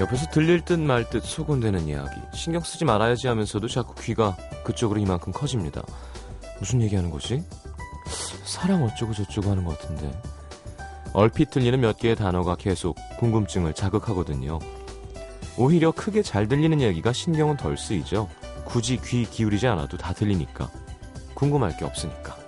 옆에서 들릴 듯 말 듯 소곤대는 이야기. 신경 쓰지 말아야지 하면서도 자꾸 귀가 그쪽으로 이만큼 커집니다. 무슨 얘기하는 거지? 사랑 어쩌고 저쩌고 하는 것 같은데. 얼핏 들리는 몇 개의 단어가 계속 궁금증을 자극하거든요. 오히려 크게 잘 들리는 얘기가 신경은 덜 쓰이죠. 굳이 귀 기울이지 않아도 다 들리니까. 궁금할 게 없으니까.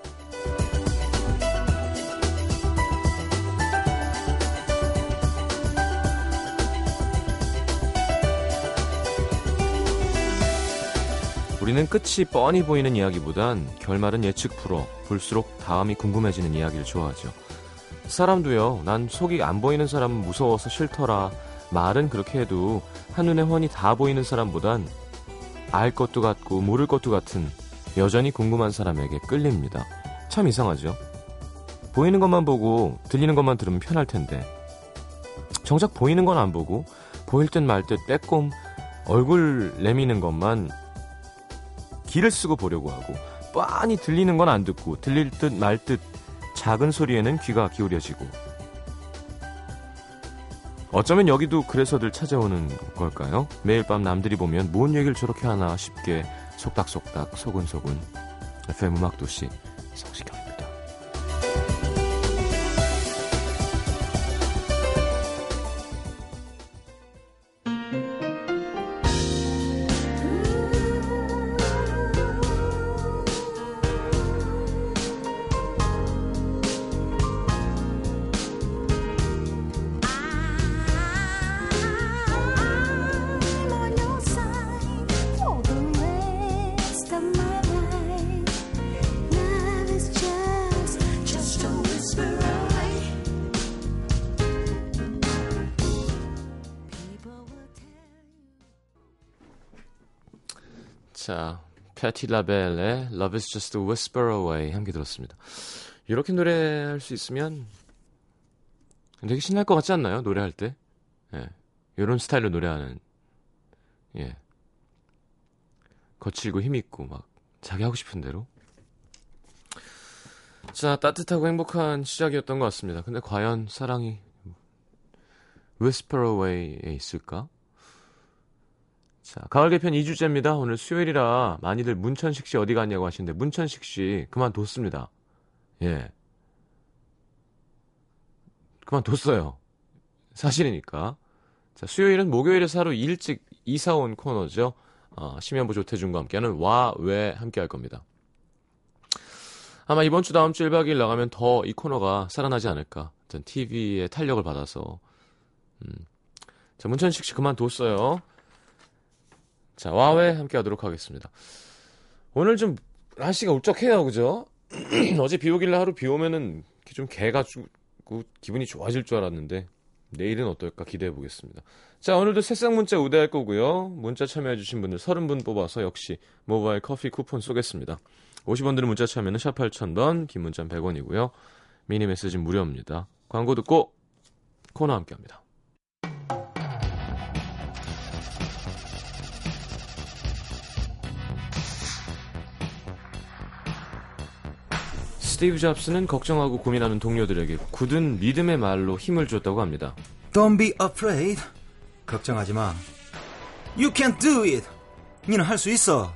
우리는 끝이 뻔히 보이는 이야기보단 결말은 예측 풀어 볼수록 다음이 궁금해지는 이야기를 좋아하죠. 사람도요, 난 속이 안 보이는 사람은 무서워서 싫더라. 말은 그렇게 해도 한눈에 훤히 다 보이는 사람보단 알 것도 같고 모를 것도 같은 여전히 궁금한 사람에게 끌립니다. 참 이상하죠? 보이는 것만 보고 들리는 것만 들으면 편할 텐데. 정작 보이는 건 안 보고 보일 듯 말 듯 빼꼼 얼굴 내미는 것만 귀를 쓰고 보려고 하고 뻔히 들리는 건 안 듣고 들릴 듯 말 듯 작은 소리에는 귀가 기울여지고. 어쩌면 여기도 그래서들 찾아오는 걸까요? 매일 밤 남들이 보면 뭔 얘기를 저렇게 하나 싶게 속닥속닥 소근소근. FM 음악도시 성시경 티 라벨의 Love is just a whisper away 함께 들었습니다. 이렇게 노래할 수 있으면 되게 신날 것 같지 않나요? 노래할 때? 예. 이런 스타일로 노래하는 예. 거칠고 힘있고 막 자기 하고 싶은 대로. 자, 따뜻하고 행복한 시작이었던 것 같습니다. 근데 과연 사랑이 Whisper Away에 있을까? 자, 가을 개편 2주째입니다. 오늘 수요일이라 많이들 문천식 씨 어디 갔냐고 하시는데 문천식 씨 그만뒀습니다. 예. 그만뒀어요. 사실이니까. 자, 수요일은 목요일에서 하루 일찍 이사 온 코너죠. 어, 심연보 조태준과 함께하는 와, 왜 함께 할 겁니다. 아마 이번 주 다음 주 1박 2일 나가면 더 이 코너가 살아나지 않을까. 전 TV의 탄력을 받아서. 음. 자, 문천식 씨 그만뒀어요. 자, 와외 함께 하도록 하겠습니다. 오늘 좀 날씨가 울적해요, 그죠? 어제 비 오길래 하루 비 오면은 좀 개가 주고 기분이 좋아질 줄 알았는데 내일은 어떨까 기대해 보겠습니다. 자, 오늘도 새싹 문자 우대할 거고요. 문자 참여해 주신 분들 30분 뽑아서 역시 모바일 커피 쿠폰 쏘겠습니다. 50원 드는 문자 참여는 샵 8000번, 긴 문자는 100원이고요. 미니 메시지는 무료입니다. 광고 듣고 코너 함께 합니다. 스티브 잡스는 걱정하고 고민하는 동료들에게 굳은 믿음의 말로 힘을 줬다고 합니다. Don't be afraid. 걱정하지 마. You can do it. 니는 할 수 있어.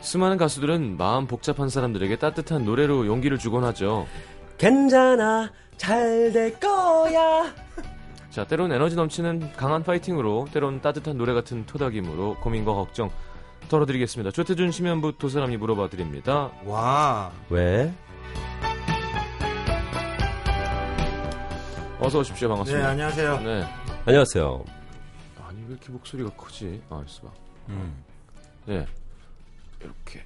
수많은 가수들은 마음 복잡한 사람들에게 따뜻한 노래로 용기를 주곤 하죠. 괜찮아 잘 될 거야 자, 때론 에너지 넘치는 강한 파이팅으로, 때론 따뜻한 노래 같은 토닥임으로 고민과 걱정 덜어드리겠습니다. 조태준 심연부 두 사람이 물어봐 드립니다. 와. 왜? 어서 오십시오. 네, 반갑습니다. 안녕하세요. 네. 안녕하세요 아니, 왜 이렇게 목소리가 크지? 아, 있어 봐. 음. 네. 이렇게,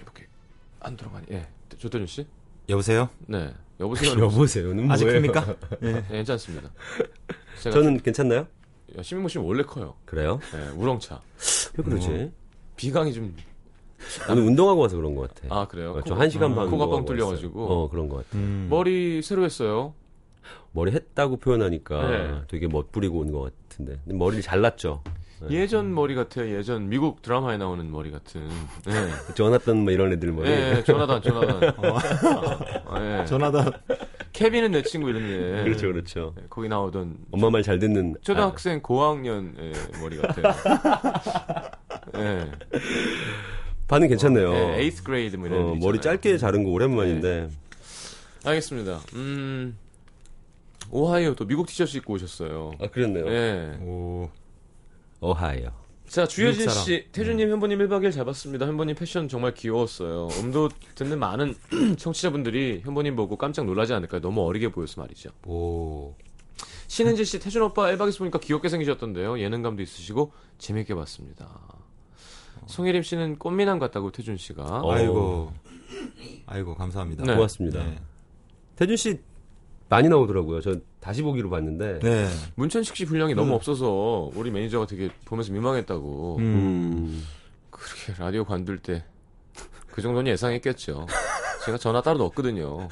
이렇게, 안 들어가니. 예. 조태준 씨? 여보세요? 네. 여보세요. 여보세요는 아직? 큽니까? 네. 네, 괜찮습니다. 저는 괜찮나요? 좀- 심인모 씨는 원래 커요. 그래요? 네, 우렁차. 왜 그러지? 비강이 좀, 오늘 운동하고 와서 그런 것 같아 아, 그래요? 어, 저한 시간 반 코가 뻥 운동하고 뚫려가지고. 어 그런 것 같아 음. 머리 새로 했어요. 머리 했다고 표현하니까 네. 되게 멋부리고 온 것 같은데 머리를 잘랐죠 네. 예전 머리 같아요. 예전 미국 드라마에 나오는 머리 같은. 네. 조나단 뭐 이런 애들 머리 예, 예, 조나단, 조나단. 아, 예. 조나단. 케빈은 내 친구 이런데. 그렇죠, 그렇죠. 네, 거기 나오던 엄마 말 잘 듣는 초등학생 고학년의 머리 같아요. 네. 아, 반응 괜찮네요. 네, eighth grade 뭐 이런 어, 머리. 짧게 자른 거 오랜만인데 알겠습니다. 음. 오하이오 또 미국 티셔츠 입고 오셨어요. 아 그랬네요. 네. 오. 어하이요. 자, 주효진 사람. 씨, 태준님, 현보님 1박 2일 잘 봤습니다. 현보님 패션 정말 귀여웠어요. 음도 듣는 많은 청취자분들이 현보님 보고 깜짝 놀라지 않을까요? 너무 어리게 보여서 말이죠. 오. 신은지 씨, 태준 오빠 1박에서 보니까 귀엽게 생기셨던데요. 예능감도 있으시고 재밌게 봤습니다. 송혜림 씨는 꽃미남 같다고 태준 씨가. 어. 아이고. 아이고 감사합니다. 네. 고맙습니다. 네. 태준 씨 많이 나오더라고요. 저 다시 보기로 봤는데. 네. 문천식 씨 분량이 너무 없어서 우리 매니저가 되게 보면서 민망했다고. 음. 음. 그렇게 라디오 관둘 때 그 정도는 예상했겠죠. 제가 전화 따로 넣었거든요.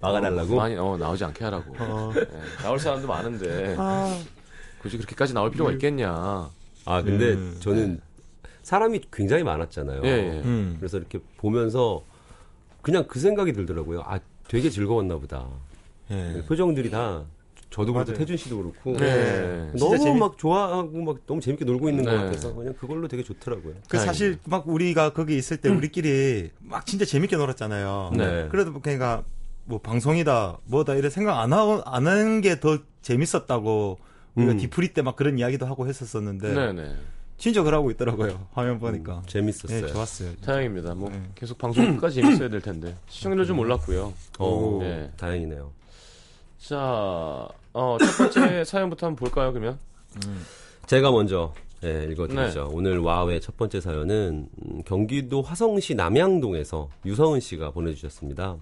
막아달라고. 많이 어, 나오지 않게 하라고. 네, 나올 사람도 많은데 굳이 그렇게까지 나올 필요가 있겠냐. 아 근데 음. 저는 사람이 굉장히 많았잖아요. 예, 예. 음. 그래서 이렇게 보면서 그냥 그 생각이 들더라고요. 아 되게 즐거웠나 보다. 예. 표정들이 다 저도 그렇고 맞아요. 태준 씨도 그렇고 네. 진짜 너무 재밌- 막 좋아하고 막 너무 재밌게 놀고 있는 것 네. 같아서 그냥 그걸로 되게 좋더라고요. 그 사실 막 우리가 거기 있을 때 우리끼리 막 진짜 재밌게 놀았잖아요. 네. 그래도 뭐 그러니까 뭐 방송이다 뭐다 이런 생각 안 하고 안 하는 게 더 재밌었다고 우리가 음. 디프리 때 막 그런 이야기도 하고 했었었는데 네네. 진짜 그러고 있더라고요. 화면 보니까. 재밌었어요. 네, 좋았어요. 진짜. 다행입니다. 뭐 네. 계속 방송 끝까지 재밌어야 될 텐데 시청률 좀 올랐고요. 어, 네. 다행이네요. 자, 어, 첫 번째 사연부터 한번 볼까요? 그러면 제가 먼저 예, 읽어드리죠. 오늘 와우의 첫 번째 사연은 음, 경기도 화성시 남양동에서 유서은 씨가 보내주셨습니다.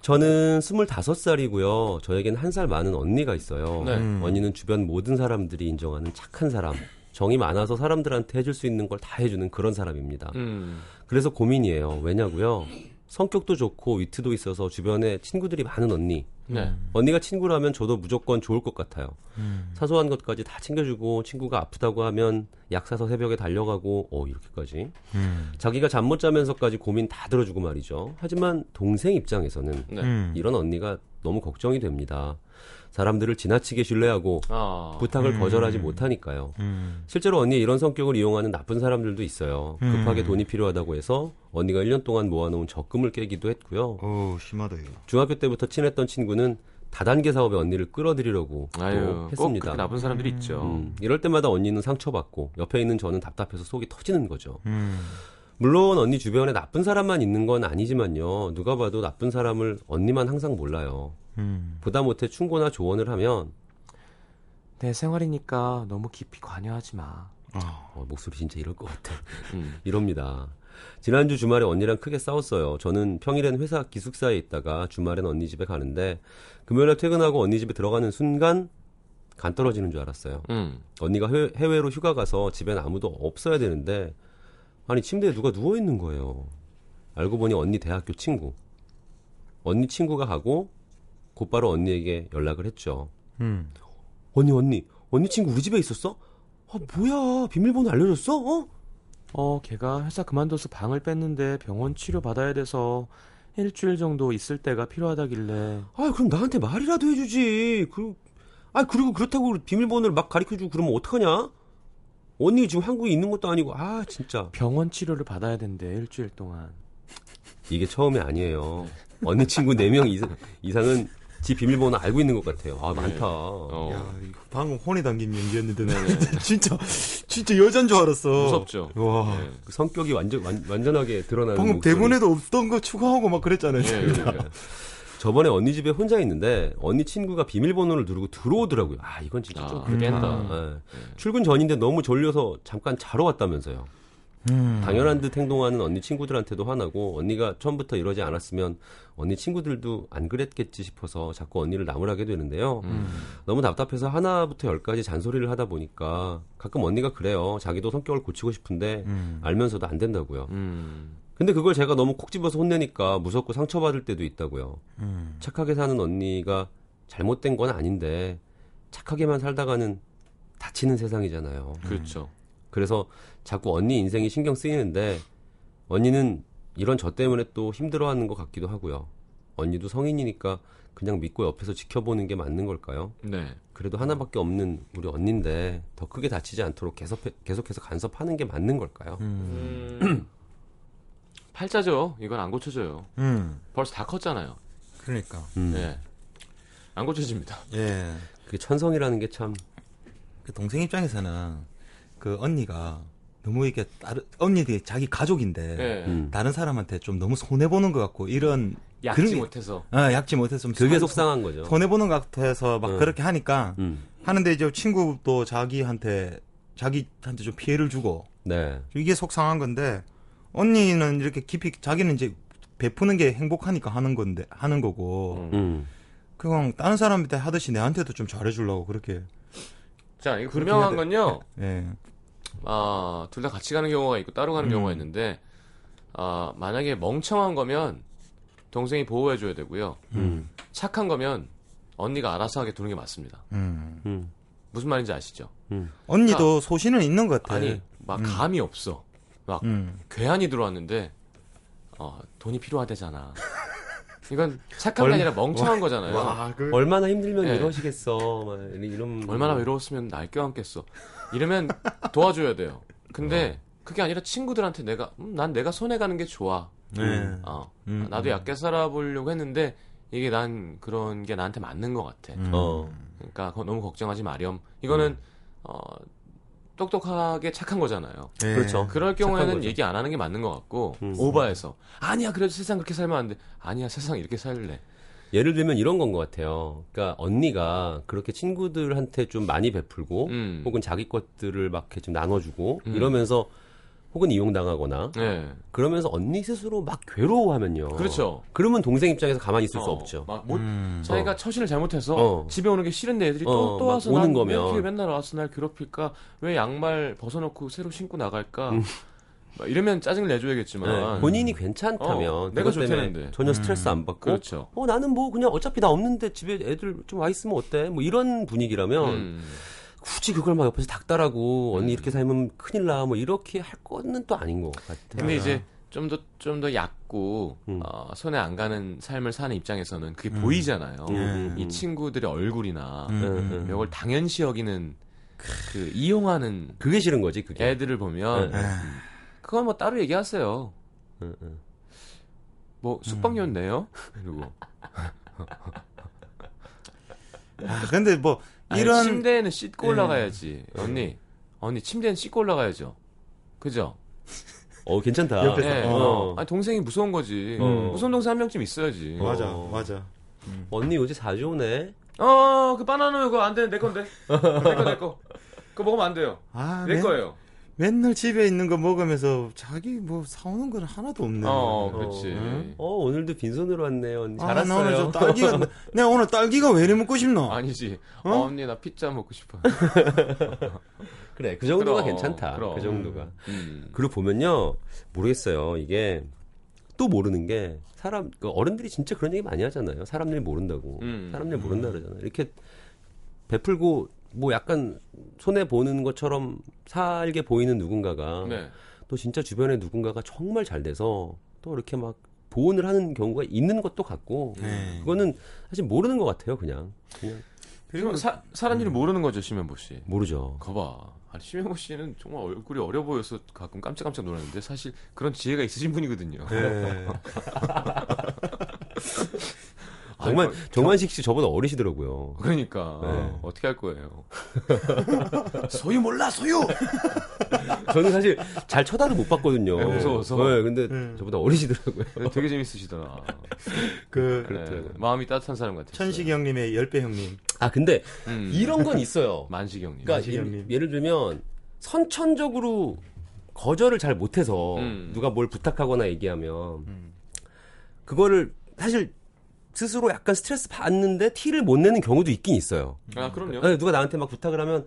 저는 25살이고요. 저에겐 한 살 많은 언니가 있어요. 네. 음. 언니는 주변 모든 사람들이 인정하는 착한 사람, 정이 많아서 사람들한테 해줄 수 있는 걸 다 해주는 그런 사람입니다. 음, 그래서 고민이에요. 왜냐고요? 성격도 좋고 위트도 있어서 주변에 친구들이 많은 언니. 네. 언니가 친구라면 저도 무조건 좋을 것 같아요. 음. 사소한 것까지 다 챙겨주고 친구가 아프다고 하면 약 사서 새벽에 달려가고 어 이렇게까지 음. 자기가 잠 못 자면서까지 고민 다 들어주고 말이죠. 하지만 동생 입장에서는 네. 음. 이런 언니가 너무 걱정이 됩니다. 사람들을 지나치게 신뢰하고 아, 부탁을 음. 거절하지 못하니까요. 음. 실제로 언니의 이런 성격을 이용하는 나쁜 사람들도 있어요. 음. 급하게 돈이 필요하다고 해서 언니가 1년 동안 모아놓은 적금을 깨기도 했고요. 오 심하다 이거. 중학교 때부터 친했던 친구는 다단계 사업에 언니를 끌어들이려고 또 아유, 꼭 했습니다. 그렇게 나쁜 사람들이 있죠. 음, 이럴 때마다 언니는 상처받고 옆에 있는 저는 답답해서 속이 터지는 거죠. 음. 물론 언니 주변에 나쁜 사람만 있는 건 아니지만요. 누가 봐도 나쁜 사람을 언니만 항상 몰라요. 음. 보다 못해 충고나 조언을 하면 내 생활이니까 너무 깊이 관여하지 마. 아. 어, 목소리 진짜 이럴 것 같아. 음. 이럽니다. 지난주 주말에 언니랑 크게 싸웠어요. 저는 평일엔 회사 기숙사에 있다가 주말엔 언니 집에 가는데 금요일에 퇴근하고 언니 집에 들어가는 순간 간 떨어지는 줄 알았어요. 음. 언니가 해외, 해외로 휴가 가서 집엔 아무도 없어야 되는데 아니 침대에 누가 누워 있는 거예요. 알고 보니 언니 대학교 친구. 언니 친구가 가고 곧바로 언니에게 연락을 했죠. 음. 언니 언니 언니 친구 우리 집에 있었어? 아 뭐야 비밀번호 알려줬어? 어? 어, 걔가 회사 그만둬서 방을 뺐는데 병원 치료 받아야 돼서 일주일 정도 있을 때가 필요하다길래 아 그럼 나한테 말이라도 해주지. 그, 아 그리고 그렇다고 비밀번호를 막 가르쳐주고 그러면 어떡하냐? 언니 지금 한국에 있는 것도 아니고 아 진짜 병원 치료를 받아야 된대 일주일 동안. 이게 처음이 아니에요. 언니 친구 4명 이상, 이상은 지 비밀번호 알고 있는 것 같아요. 아 많다. 어, 야, 이거 방금 혼이 담긴 연기였는데 나 진짜 진짜 여잔 줄 알았어. 무섭죠. 와. 네. 그 성격이 완전 완, 완전하게 드러나는 방금 목소리. 대본에도 없던 거 추가하고 막 그랬잖아요. 그러니까. 저번에 언니 집에 혼자 있는데 언니 친구가 비밀번호를 누르고 들어오더라고요. 아 이건 진짜 좀 아, 그랬다. 깬다. 예. 출근 전인데 너무 졸려서 잠깐 자러 왔다면서요. 음. 당연한 듯 행동하는 언니 친구들한테도 화나고 언니가 처음부터 이러지 않았으면 언니 친구들도 안 그랬겠지 싶어서 자꾸 언니를 나무라게 되는데요. 음. 너무 답답해서 하나부터 열까지 잔소리를 하다 보니까 가끔 언니가 그래요. 자기도 성격을 고치고 싶은데 음. 알면서도 안 된다고요. 음. 근데 그걸 제가 너무 콕 집어서 혼내니까 무섭고 상처받을 때도 있다고요. 음. 착하게 사는 언니가 잘못된 건 아닌데 착하게만 살다가는 다치는 세상이잖아요. 그렇죠. 그래서 자꾸 언니 인생이 신경 쓰이는데 언니는 이런 저 때문에 또 힘들어하는 것 같기도 하고요. 언니도 성인이니까 그냥 믿고 옆에서 지켜보는 게 맞는 걸까요? 네. 그래도 하나밖에 없는 우리 언니인데 더 크게 다치지 않도록 계속 계속해서 간섭하는 게 맞는 걸까요? 음, 팔자죠. 이건 안 고쳐져요. 음. 벌써 다 컸잖아요. 그러니까. 음. 네. 안 고쳐집니다. 예. 그게 천성이라는 게 참 그 동생 입장에서는 그 언니가 너무 이게 다른 언니들이 자기 가족인데 네. 음. 다른 사람한테 좀 너무 손해 보는 것 같고 이런 약지 그런 게- 못해서. 아, 약지 못해서 좀 그게 손- 속상한 거죠. 손해 보는 것 같아서 막 음. 그렇게 하니까 음. 하는데 이제 친구도 자기한테 자기한테 좀 피해를 주고 네. 이게 속상한 건데 언니는 이렇게 깊이 자기는 이제 베푸는 게 행복하니까 하는 건데 하는 거고 음. 음. 그냥 다른 사람한테 하듯이 내한테도 좀 잘해주려고 그렇게 자, 이거 분명한 건요. 예 아, 둘 다 같이 가는 경우가 있고 따로 가는 음. 경우가 있는데, 아, 만약에 멍청한 거면 동생이 보호해 줘야 되고요. 음. 착한 거면 언니가 알아서 하게 두는 게 맞습니다. 음. 음. 무슨 말인지 아시죠? 음. 언니도 소신은 있는 것 같아 아니, 막 감이 없어. 막 음. 괴한이 들어왔는데, 어, 돈이 필요하대잖아. 이건 착한 게 얼마- 아니라 멍청한 거잖아요. 와, 그... 얼마나 힘들면 네. 이러시겠어. 막 이런 얼마나 외로웠으면 날 껴안겠어. 이러면 도와줘야 돼요. 근데 그게 아니라 친구들한테 내가 음, 난 내가 손해 가는 게 좋아. 네. 어, 음, 나도 음. 얕게 살아보려고 했는데 이게 난 그런 게 나한테 맞는 것 같아. 음. 어. 그러니까 너무 걱정하지 마렴. 이거는 음. 어, 똑똑하게 착한 거잖아요. 예. 그렇죠. 그럴 경우에는. 얘기 안 하는 게 맞는 것 같고 음. 오바해서 아니야 그래도 세상 그렇게 살면 안 돼. 아니야 세상 이렇게 살래. 예를 들면 이런 건 것 같아요. 그러니까 언니가 그렇게 친구들한테 좀 많이 베풀고 음. 혹은 자기 것들을 막 이렇게 좀 나눠주고 음. 이러면서 혹은 이용당하거나 네. 그러면서 언니 스스로 막 괴로워하면요. 그렇죠. 그러면 동생 입장에서 가만히 있을 수 어, 없죠. 막 못, 음. 자기가 처신을 잘못해서 어. 집에 오는 게 싫은데 애들이 어, 또, 또막 와서 오는 난 거면. 맨날 와서 날 괴롭힐까? 왜 양말 벗어놓고 새로 신고 나갈까? 막 이러면 짜증을 내줘야겠지만 음. 네, 본인이 괜찮다면 어, 내가 좋다는데. 전혀 스트레스 안 받고 그렇죠. 어 나는 뭐 그냥 어차피 나 없는데 집에 애들 좀 와 있으면 어때? 뭐 이런 분위기라면 음. 굳이 그걸 막 옆에서 닥달하고 언니 이렇게 살면 큰일 나 뭐 이렇게 할 거는 또 아닌 것 같아요. 근데 이제 좀 더 좀 더 얕고 음. 어, 손에 안 가는 삶을 사는 입장에서는 그게 보이잖아요. 음, 이 친구들의 얼굴이나 음, 음, 음. 이걸 당연시 여기는 그 이용하는 그게 싫은 거지 그게. 애들을 보면 네. 그건 뭐 따로 얘기하세요. 응, 응. 뭐 숙박료는 내요? 그리고 아, 근데 뭐 아니, 이런 침대에는 씻고 예. 올라가야지. 언니, 언니 침대는 씻고 올라가야죠. 그죠? 어 괜찮다. 옆에서. 예. 어. 아니 동생이 무서운 거지. 어. 무서운 동생 한 명쯤 있어야지. 맞아 어. 맞아 언니 요새 자주 오네. 어, 그 바나나 그거 안 돼. 내 건데. 내 거, 내 거. 그거 먹으면 안 돼요. 아, 내 맨- 거예요. 맨날 집에 있는 거 먹으면서 자기 뭐 사오는 건 하나도 없네. 어, 그렇지. 응? 어 오늘도 빈손으로 왔네요. 언니 아, 나 오늘 딸기가 내가 오늘 딸기가 왜 이리 먹고 싶노? 아니지. 어? 어? 언니 나 피자 먹고 싶어. 그래 그 정도가 그럼, 괜찮다. 그럼. 그 정도가. 음. 그리고 보면요 모르겠어요 이게 또 모르는 게 사람 그 어른들이 진짜 그런 얘기 많이 하잖아요 사람들 모른다고 음. 사람들 모른다 그러잖아요 이렇게 베풀고 뭐 약간 손해 보는 것처럼 살게 보이는 누군가가 네. 또 진짜 주변에 누군가가 정말 잘 돼서 또 이렇게 막 보온을 하는 경우가 있는 것도 같고 네. 그거는 사실 모르는 것 같아요 그냥 그냥 그리고 사, 사람들이 모르는 거죠, 심현보 씨. 모르죠 거봐. 아니, 심현보 씨는 정말 얼굴이 어려 보여서 가끔 깜짝깜짝 놀랐는데 사실 그런 지혜가 있으신 분이거든요. 네. 정말 정만식 씨 저보다 어리시더라고요 그러니까 네. 어떻게 할 거예요? 소유 몰라 소유. 저는 사실 잘 쳐다도 못 봤거든요. 네, 무서워서. 네, 근데 네. 저보다 어리시더라고요. 되게 재밌으시더라. 그 네, 마음이 따뜻한 사람 같아요. 천식이 형님의 열배 형님. 아, 근데 음. 이런 건 있어요. 만식이 형님. 그러니까 예를, 형님. 예를 들면 선천적으로 거절을 잘 못해서 음. 누가 뭘 부탁하거나 얘기하면 음. 그거를 사실 스스로 약간 스트레스 받는데 티를 못 내는 경우도 있긴 있어요. 아 그럼요. 네, 누가 나한테 막 부탁을 하면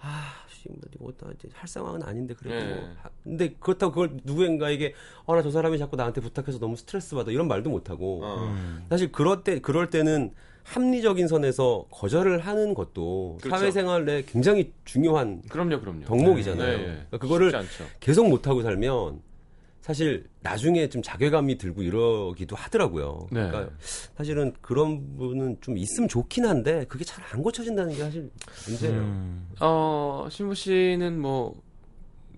아, 씨, 뭐, 나 이제 할 상황은 아닌데 그래도. 네. 뭐 하- 근데 그렇다고 그걸 누구인가에게 어, 나 저 사람이 자꾸 나한테 부탁해서 너무 스트레스 받아 이런 말도 못 하고. 어. 음. 사실 그럴 때 그럴 때는 합리적인 선에서 거절을 하는 것도 그렇죠. 사회생활에 굉장히 중요한 그럼요, 그럼요. 덕목이잖아요. 네, 네. 그러니까 그거를. 계속 못 하고 살면 사실 나중에 좀 자괴감이 들고 이러기도 하더라고요. 네. 그러니까 사실은 그런 부분은 좀 있으면 좋긴 한데 그게 잘 안 고쳐진다는 게 사실 문제예요. 음. 어, 신부 씨는 뭐,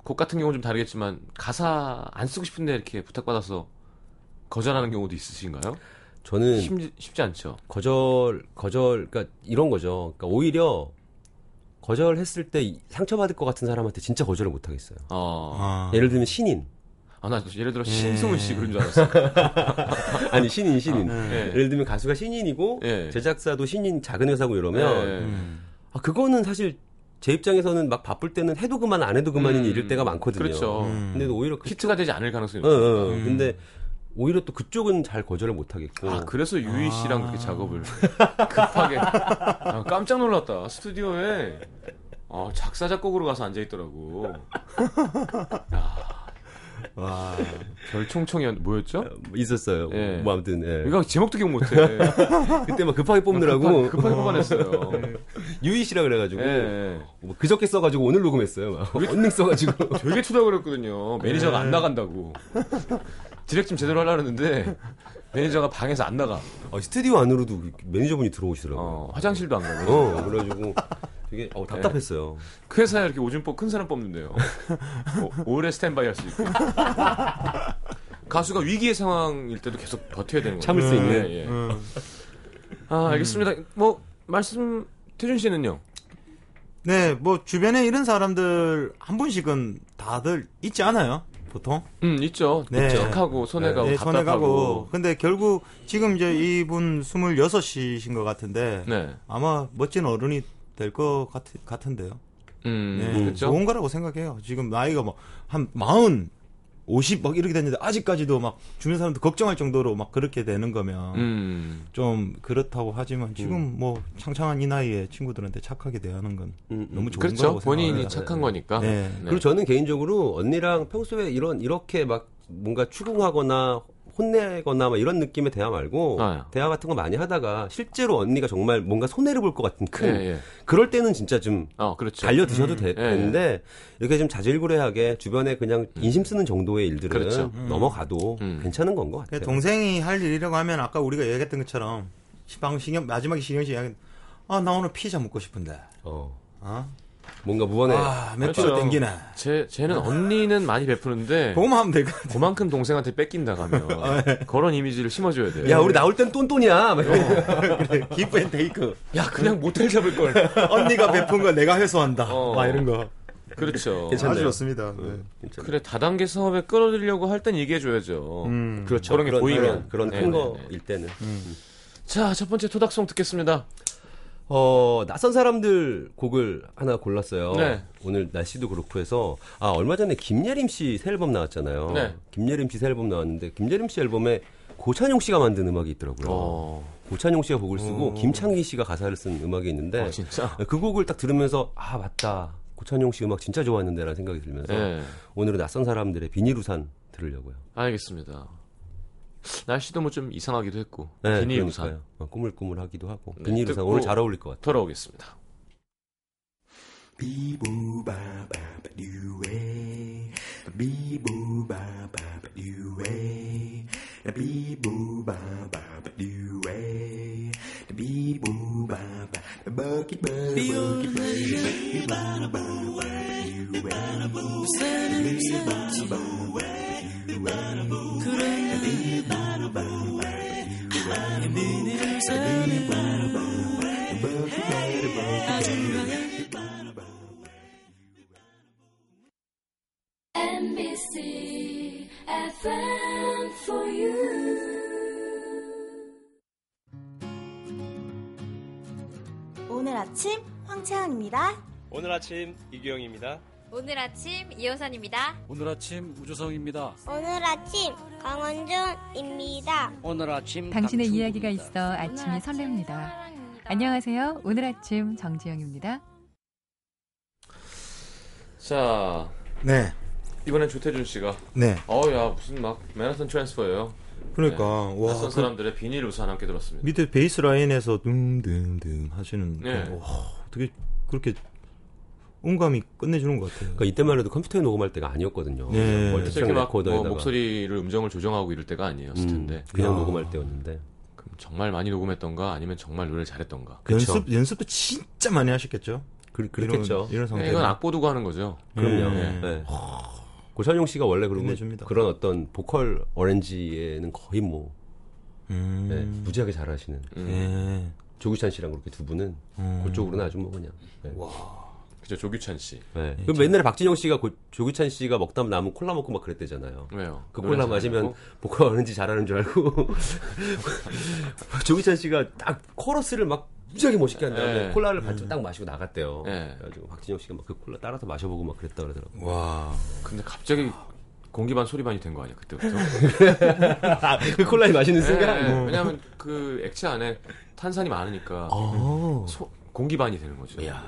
곡 같은 경우는 좀 다르겠지만, 가사 안 쓰고 싶은데 이렇게 부탁받아서 거절하는 경우도 있으신가요? 저는 쉽지, 쉽지 않죠. 거절 거절 그러니까 이런 거죠. 그러니까 오히려 거절했을 때 이- 상처받을 것 같은 사람한테 진짜 거절을 못 하겠어요. 어, 아. 예를 들면 신인. 아, 나 예를 들어 신승훈 씨 그런 줄 알았어. 아니 신인 신인. 예. 예를 들면 가수가 신인이고 예. 제작사도 신인 작은 회사고 이러면 예. 음. 아 그거는 사실 제 입장에서는 막 바쁠 때는 해도 그만 안 해도 그만인 음, 일일 때가 많거든요. 그렇죠. 음. 근데 오히려 그, 히트가 되지 않을 가능성이 어, 높죠. 어, 음. 근데 오히려 또 그쪽은 잘 거절을 못 하겠고. 아, 그래서 유희 아. 씨랑 그렇게 작업을 급하게. 아, 깜짝 놀랐다. 스튜디오에 아, 작사 작곡으로 가서 앉아 있더라고. 와. 별총총이 뭐였죠? 뭐 있었어요. 예. 뭐 아무튼 예. 이거 제목도 기억 못해. 그때 막 급하게 뽑느라고 급하- 급하게 뽑아냈어요. 유희 씨라 그래가지고 예, 예. 뭐 그저께 써가지고 오늘 녹음했어요. 막. 언능 써가지고 되게 투다 그랬거든요. 매니저가 안 나간다고. 디렉 좀 제대로 하려고 했는데 매니저가 방에서 안 나가. 아, 스튜디오 안으로도 매니저분이 들어오시더라고요. 어, 화장실도 안 가고. 어, 그래가지고 되게 어, 답답했어요. 그 회사에 이렇게 오줌보 큰 사람 뽑는데요. 오, 오래 스탠바이 할 수 있고. 가수가 위기의 상황일 때도 계속 버텨야 되는 거예요. 참을 수 있는. 예, 예. 음. 아, 알겠습니다. 뭐, 말씀, 태준 씨는요? 네, 뭐 주변에 이런 사람들 한 분씩은 다들 있지 않아요? 보통? 음, 있죠. 네. 착하고, 손해 가고, 네, 답답하고. 손해 가고. 근데 결국 지금 이제 이분 26이신 것 같은데 네. 아마 멋진 어른이 될 것 같은데요. 음, 네, 그렇죠. 좋은 거라고 생각해요. 지금 나이가 뭐 한 마흔, 50 막 이렇게 됐는데 아직까지도 막 주변 사람들 걱정할 정도로 막 그렇게 되는 거면 음, 좀 그렇다고 하지만 지금 뭐 창창한 이 나이에 친구들한테 착하게 대하는 건 음, 음. 너무 좋은 그렇죠. 거라고 본인이. 착한 거니까. 네. 네. 그리고 저는 개인적으로 언니랑 평소에 이런 이렇게 막 뭔가 추궁하거나 혼내거나 막 이런 느낌의 대화 말고 아. 대화 같은 거 많이 하다가 실제로 언니가 정말 뭔가 손해를 볼 것 같은 큰 예, 예. 그럴 때는 진짜 좀 어, 그렇죠. 달려 드셔도 되, 예, 는데 이렇게 좀 자질구레하게 주변에 그냥 인심 쓰는 정도의 일들은 그렇죠. 넘어가도 음. 괜찮은 건 것 같아요. 그러니까 동생이 할 일이라고 하면 아까 우리가 얘기했던 것처럼 방 신경 마지막에 신경 씨 이야기 아나 오늘 피자 먹고 싶은데 어, 어? 뭔가 무언에 아 맥주가 그렇죠. 땡기네 제, 쟤는 언니는 많이 베푸는데, 그거만 하면 될것 같아 그만큼 동생한테 뺏긴다 가면, 그런 이미지를 심어줘야 돼요. 야 우리 나올 땐 똔똔이야. 막 그래 기프앤 테이크 야, 그냥 모텔 잡을 걸. 언니가 베푼 거 내가 회수한다 어. 막 이런 거 그렇죠. 괜찮네요. 아주 좋습니다 네. 괜찮아요. 그래, 다단계 사업에 끌어들이려고 할 땐 얘기해줘야죠. 음. 그렇죠. 그런 게 보이면. 그런 네, 큰 네, 거일 때는. 자, 첫 번째 토닥송 듣겠습니다. 어, 낯선 사람들 곡을 하나 골랐어요. 네. 오늘 날씨도 그렇고 해서, 아, 얼마 전에 김예림 씨 새 앨범 나왔잖아요. 네. 김예림 씨 새 앨범 나왔는데, 김예림 씨 앨범에 고찬용 씨가 만든 음악이 있더라고요. 어, 고찬용 씨가 곡을 쓰고, 김창기 씨가 가사를 쓴 음악이 있는데, 어, 진짜? 그 곡을 딱 들으면서, 아, 맞다. 고찬용 씨 음악 진짜 좋았는데, 라는 생각이 들면서, 네. 오늘은 낯선 사람들의 비닐우산 들으려고요. 알겠습니다. 날씨도 뭐 좀 이상하기도 했고, 네, 비닐. 우산 어, 꾸물꾸물하기도 하고, 네, 비닐 우산 듣고 오늘 잘 어울릴 것 같아요. 돌아오겠습니다. Ba doo way. bi boo ba ba ba ba ki you ba ba bi ba ba ba you ba ba bi ba ba you ba ba bi ba ba ba ba ki ba ba ki ba NBC FM for you. 오늘 아침 황채원입니다. 오늘 아침 이규영입니다. 오늘 아침 이호선입니다. 오늘 아침 우주성입니다. 오늘 아침 강원준입니다. 오늘 아침 당신의. 이야기가 있어 아침이 설렙니다. 안녕하세요. 오늘 아침 정지영입니다. 자, 네, 이번엔 조태준 씨가, 네. 어야 무슨 막 맨하탄 트랜스퍼예요. 그러니까 와 낯선 그 사람들의 비닐 우산 함께 들었습니다. 밑에 베이스 라인에서 둥둥둥 하시는 네. 와, 어떻게 그렇게 음감이 끝내주는 것 같아요. 그러니까 이때만 해도 컴퓨터에 녹음할 때가 아니었거든요. 네. multitrack 레코더에다가 뭐 목소리를 음정을 조정하고 이럴 때가 아니었을 음, 텐데. 그냥 야. 녹음할 때였는데. 그럼 정말 많이 녹음했던가 아니면 정말 노래를 잘했던가. 그쵸. 연습 연습도 진짜 많이 하셨겠죠. 그, 그렇겠죠. 이런, 이런 상태. 네, 이건 악보 두고 하는 거죠. 그럼요. 네. 네. 고찬용 씨가 원래 끝내줍니다. 그런 어떤 보컬 arrange에는 거의 뭐 음. 네, 무지하게 잘하시는 음. 예. 조규찬 씨랑 그렇게 두 분은 음. 그쪽으로는 아주 뭐 그냥. 네. 그죠 조규찬 씨. 네. 그 옛날에 박진영 씨가 고- 조규찬 씨가 먹다 남은 콜라 먹고 막 그랬대잖아요. 왜요? 그 콜라? 마시면 보컬 어렌지 잘하는 줄 알고 조규찬 씨가 딱 코러스를 막 무지하게 멋있게 한 다음에 네. 콜라를 반쪽 딱 마시고 나갔대요. 네. 그래가지고 박진영 씨가 막 그 콜라 따라서 마셔보고 막 그랬다 그러더라고요. 와. 근데 갑자기 공기 반 소리 반이 된 거 아니야 그때부터? 그 콜라에 마시는 순간 네, 네. 왜냐하면 그 액체 안에 탄산이 많으니까 어. 소- 공기 반이 되는 거죠. 야.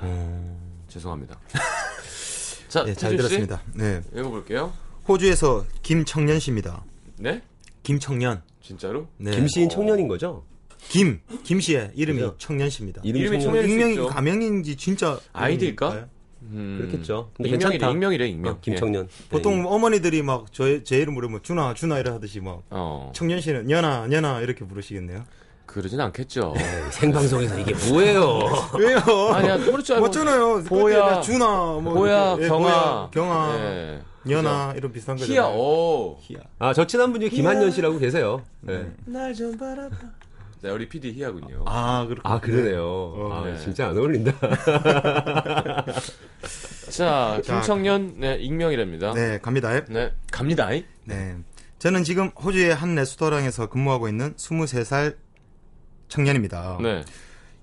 죄송합니다. 자, 네, 잘 들었습니다. 네. 읽어볼게요. 호주에서 김청년 씨입니다. 네? 김청년. 진짜로? 네. 김시인 청년인 거죠? 김, 김 씨의 이름이 그죠? 청년 씨입니다. 이름이 이름이 청년 익명이 있죠. 가명인지 진짜 아이디일까? 음, 그렇겠죠. 근데 익명이래, 괜찮다. 익명이래, 익명. 어, 김청년. 보통 어머니들이 막 저 제 이름 부르면 준아, 준아 이래 하듯이 막 예. 어, 청년 씨는 연아, 연아 이렇게 부르시겠네요. 그러진 않겠죠. 네. 생방송에서 이게 뭐예요? 왜요? 아니야, 그렇지 않고. 맞잖아요. 보야, 준아, 뭐 보야, 이렇게, 예, 경아, 보야, 경아, 예. 연아 이런 비슷한 거죠. 희야, 오. 희야. 아, 저 친한 분 중에 김한년 씨라고 계세요. 네. 날 좀 바라봐. 네, 우리 PD 희야군요. 아, 그렇군. 아, 그러네요. 아, 네. 진짜 안 어울린다. 자, 김청년, 네, 익명이랍니다. 네, 갑니다. 네, 갑니다. 네. 저는 지금 호주의 한 레스토랑에서 근무하고 있는 23살 청년입니다. 네.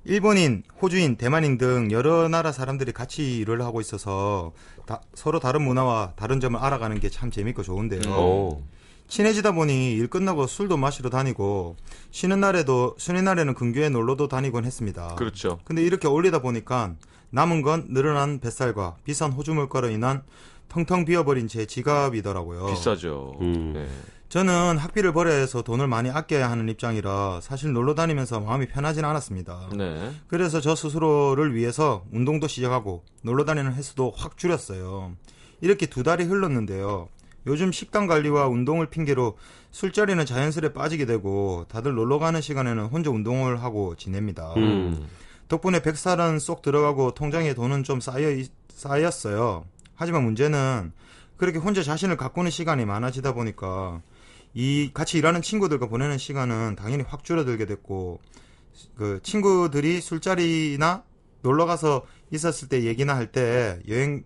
일본인, 호주인, 대만인 등 여러 나라 사람들이 같이 일을 하고 있어서 다- 서로 다른 문화와 다른 점을 알아가는 게 참 재밌고 좋은데요. 오. 친해지다 보니 일 끝나고 술도 마시러 다니고 쉬는 날에도 쉬는 날에는 근교에 놀러도 다니곤 했습니다. 그렇죠. 근데 이렇게 올리다 보니까 남은 건 늘어난 뱃살과 비싼 호주 물가로 인한 텅텅 비어버린 제 지갑이더라고요. 비싸죠. 음. 네. 저는 학비를 벌어야 해서 돈을 많이 아껴야 하는 입장이라 사실 놀러 다니면서 마음이 편하진 않았습니다. 네. 그래서 저 스스로를 위해서 운동도 시작하고 놀러 다니는 횟수도 확 줄였어요. 이렇게 두 달이 흘렀는데요. 요즘 식단 관리와 운동을 핑계로 술자리는 자연스레 빠지게 되고 다들 놀러 가는 시간에는 혼자 운동을 하고 지냅니다. 음. 덕분에 백살은 쏙 들어가고 통장에 돈은 좀 쌓여 있- 쌓였어요. 하지만 문제는 그렇게 혼자 자신을 가꾸는 시간이 많아지다 보니까 이 같이 일하는 친구들과 보내는 시간은 당연히 확 줄어들게 됐고 그 친구들이 술자리나 놀러 가서 있었을 때 얘기나 할 때 여행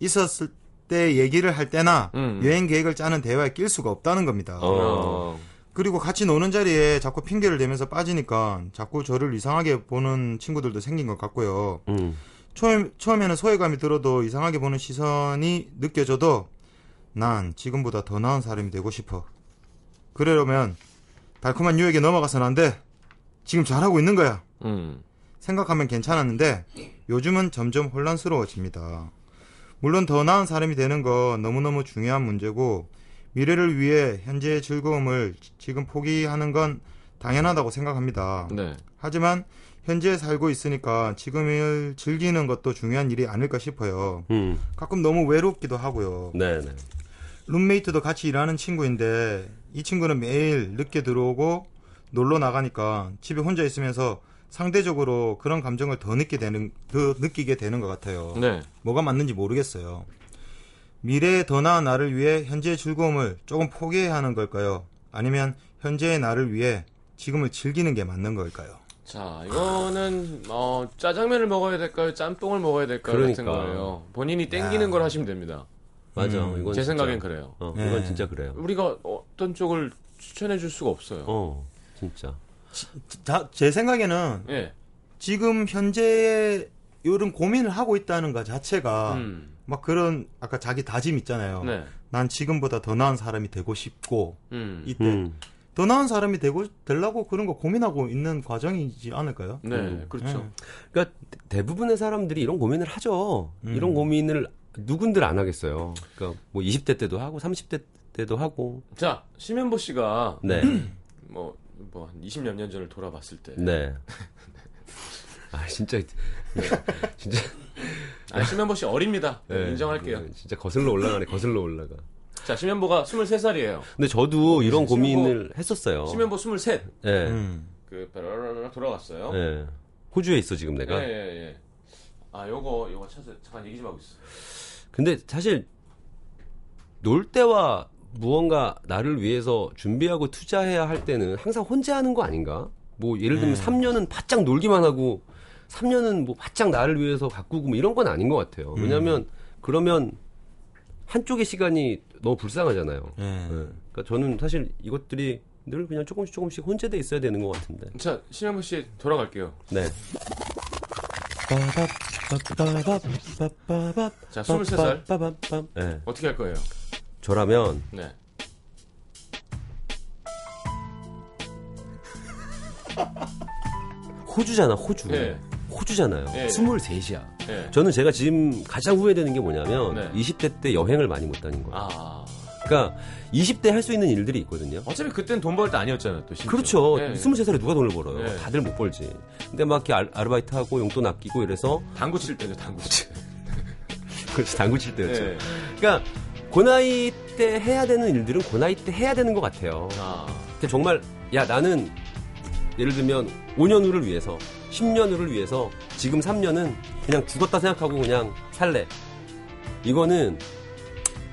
있었을 때 얘기를 할 때나 음. 여행 계획을 짜는 대화에 낄 수가 없다는 겁니다. 어. 그리고 같이 노는 자리에 자꾸 핑계를 대면서 빠지니까 자꾸 저를 이상하게 보는 친구들도 생긴 것 같고요. 음. 처음, 처음에는 소외감이 들어도 이상하게 보는 시선이 느껴져도 난 지금보다 더 나은 사람이 되고 싶어. 그러려면 달콤한 유혹에 넘어가서는 안 돼. 지금 잘하고 있는 거야. 음. 생각하면 괜찮았는데 요즘은 점점 혼란스러워집니다. 물론 더 나은 사람이 되는 건 너무너무 중요한 문제고 미래를 위해 현재의 즐거움을 지금 포기하는 건 당연하다고 생각합니다. 네. 하지만 현재 살고 있으니까 지금을 즐기는 것도 중요한 일이 아닐까 싶어요. 음. 가끔 너무 외롭기도 하고요. 네네. 룸메이트도 같이 일하는 친구인데 이 친구는 매일 늦게 들어오고 놀러 나가니까 집에 혼자 있으면서 상대적으로 그런 감정을 더 느끼게 되는 더 느끼게 되는 것 같아요. 네. 뭐가 맞는지 모르겠어요. 미래의 더 나은 나를 위해 현재의 즐거움을 조금 포기해야 하는 걸까요? 아니면 현재의 나를 위해 지금을 즐기는 게 맞는 걸까요? 자, 이거는 어, 짜장면을 먹어야 될까요? 짬뽕을 먹어야 될까요? 같은 그러니까. 거예요. 본인이 땡기는 걸 하시면 됩니다. 맞아. 음, 이건 제 생각엔 그래요. 어, 네. 이건 진짜 그래요. 우리가 어떤 쪽을 추천해 줄 수가 없어요. 어, 진짜. 자, 제 생각에는 예. 지금 현재 이런 고민을 하고 있다는 것 자체가 음. 막 그런 아까 자기 다짐 있잖아요. 네. 난 지금보다 더 나은 사람이 되고 싶고 음. 이때 음. 더 나은 사람이 되고 되려고 그런 거 고민하고 있는 과정이지 않을까요? 네, 음. 그렇죠. 네. 그러니까 대부분의 사람들이 이런 고민을 하죠. 음. 이런 고민을 누군들 안 하겠어요. 그러니까 뭐 20대 때도 하고 30대 때도 하고. 자, 심현보 씨가 네. 뭐, 뭐, 한 20몇 년 전을 돌아봤을 때. 네. 아, 진짜 진짜 아, 심현보 씨 어립니다. 네, 인정할게요. 네, 진짜 거슬러 올라가네. 거슬러 올라가. 자, 심현보가 23살이에요. 근데 저도 이런 심현보- 고민을 했었어요. 심현보 23. 예. 음. 그 돌아갔어요. 예. 호주에 있어 지금 내가. 예, 예, 예. 아, 요거 요거 찾아 잠깐 얘기 좀 하고 있어. 근데 사실 놀 때와 무언가 나를 위해서 준비하고 투자해야 할 때는 항상 혼자 하는 거 아닌가? 뭐 예를 들면 네. 3년은 바짝 놀기만 하고 3년은 뭐 바짝 나를 위해서 가꾸고 뭐 이런 건 아닌 것 같아요. 왜냐하면 그러면 한쪽의 시간이 너무 불쌍하잖아요. 예. 예. 그러니까 저는 사실 이것들이 늘 그냥 조금씩 조금씩 혼재돼 있어야 되는 것 같은데. 자, 심현보 씨 돌아갈게요. 네. 자, 23살. 빠밤빰. 네. 어떻게 할 거예요? 저라면 네. 호주잖아, 호주. 예. 호주잖아요. 예. 23이야. 예. 저는 제가 지금 가장 후회되는 게 뭐냐면 네. 20대 때 여행을 많이 못 다닌 거예요. 아. 그러니까 20대 할 수 있는 일들이 있거든요. 어차피 그땐 돈 벌 때 아니었잖아요, 또 심지어. 그렇죠. 예. 23살에 누가 돈을 벌어요? 네. 다들 못 벌지. 근데 막 이렇게 알- 아르바이트하고 용돈 아끼고 이래서 당구 칠 때죠, 당구 칠. 그렇지 당구 칠 때였죠. 예. 그러니까 그 나이 때 해야 되는 일들은 그 나이 때 해야 되는 것 같아요. 아. 근데 정말 야 나는 예를 들면 5년 후를 위해서 10년 후를 위해서 지금 3년은 그냥 죽었다 생각하고 그냥 살래. 이거는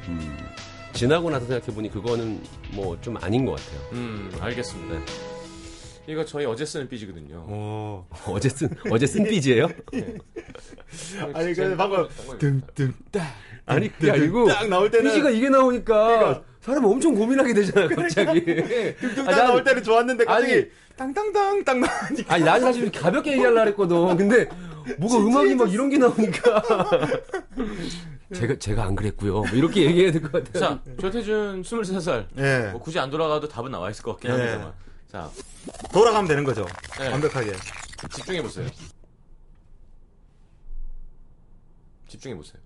음, 지나고 나서 생각해 보니 그거는 뭐 좀 아닌 것 같아요. 음, 알겠습니다. 네. 이거 저희 어제 쓰는 삐지거든요. 오. 어제 쓴 어제 쓴 삐지예요? 아니 근데 방금 등등 아니 그게 아니고 딱 나올 때는 삐지가 이게 나오니까 사람 엄청 고민하게 되잖아요 갑자기. 등 아, 딱 난- 나올 때는 좋았는데 갑자기 아니. 땅땅땅 딱 나오니까 아니 난 사실 가볍게 얘기하려고 했거든. 근데 뭐가 음악이 막 이런 게 나오니까 제가 제가 안 그랬고요. 뭐 이렇게 얘기해야 될 것 같아요. 자, 조태준 23살. 예 뭐 굳이 안 돌아가도 답은 나와 있을 것 같긴 예. 합니다만. 자, 돌아가면 되는 거죠 네. 완벽하게 집중해 보세요. 집중해 보세요.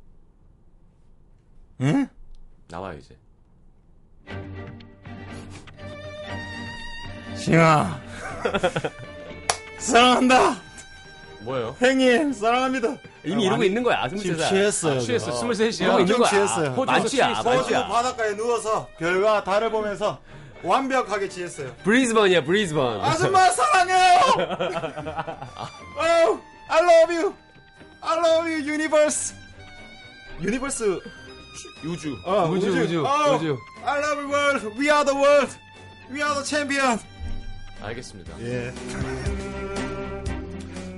응? 나와요 이제. 싱아 사랑한다 뭐예요? 행님 사랑합니다 이미 이러고 있는 거야. 지금 23살. 취했어요 아, 취했어. 저. 23이야. 이러고 있는 거야. 취했어요. 호주에서 만취야, 취했어. 호주 만취야. 바닷가에 누워서 별과 달을 보면서 완벽하게 취했어요 브리즈번이야, 브리즈번. 아줌마 사랑해요 oh, I love you I love you universe universe 우주. 어, 우주, 우주, 어, 우주. I love you world We are the world We are the champion 알겠습니다. 예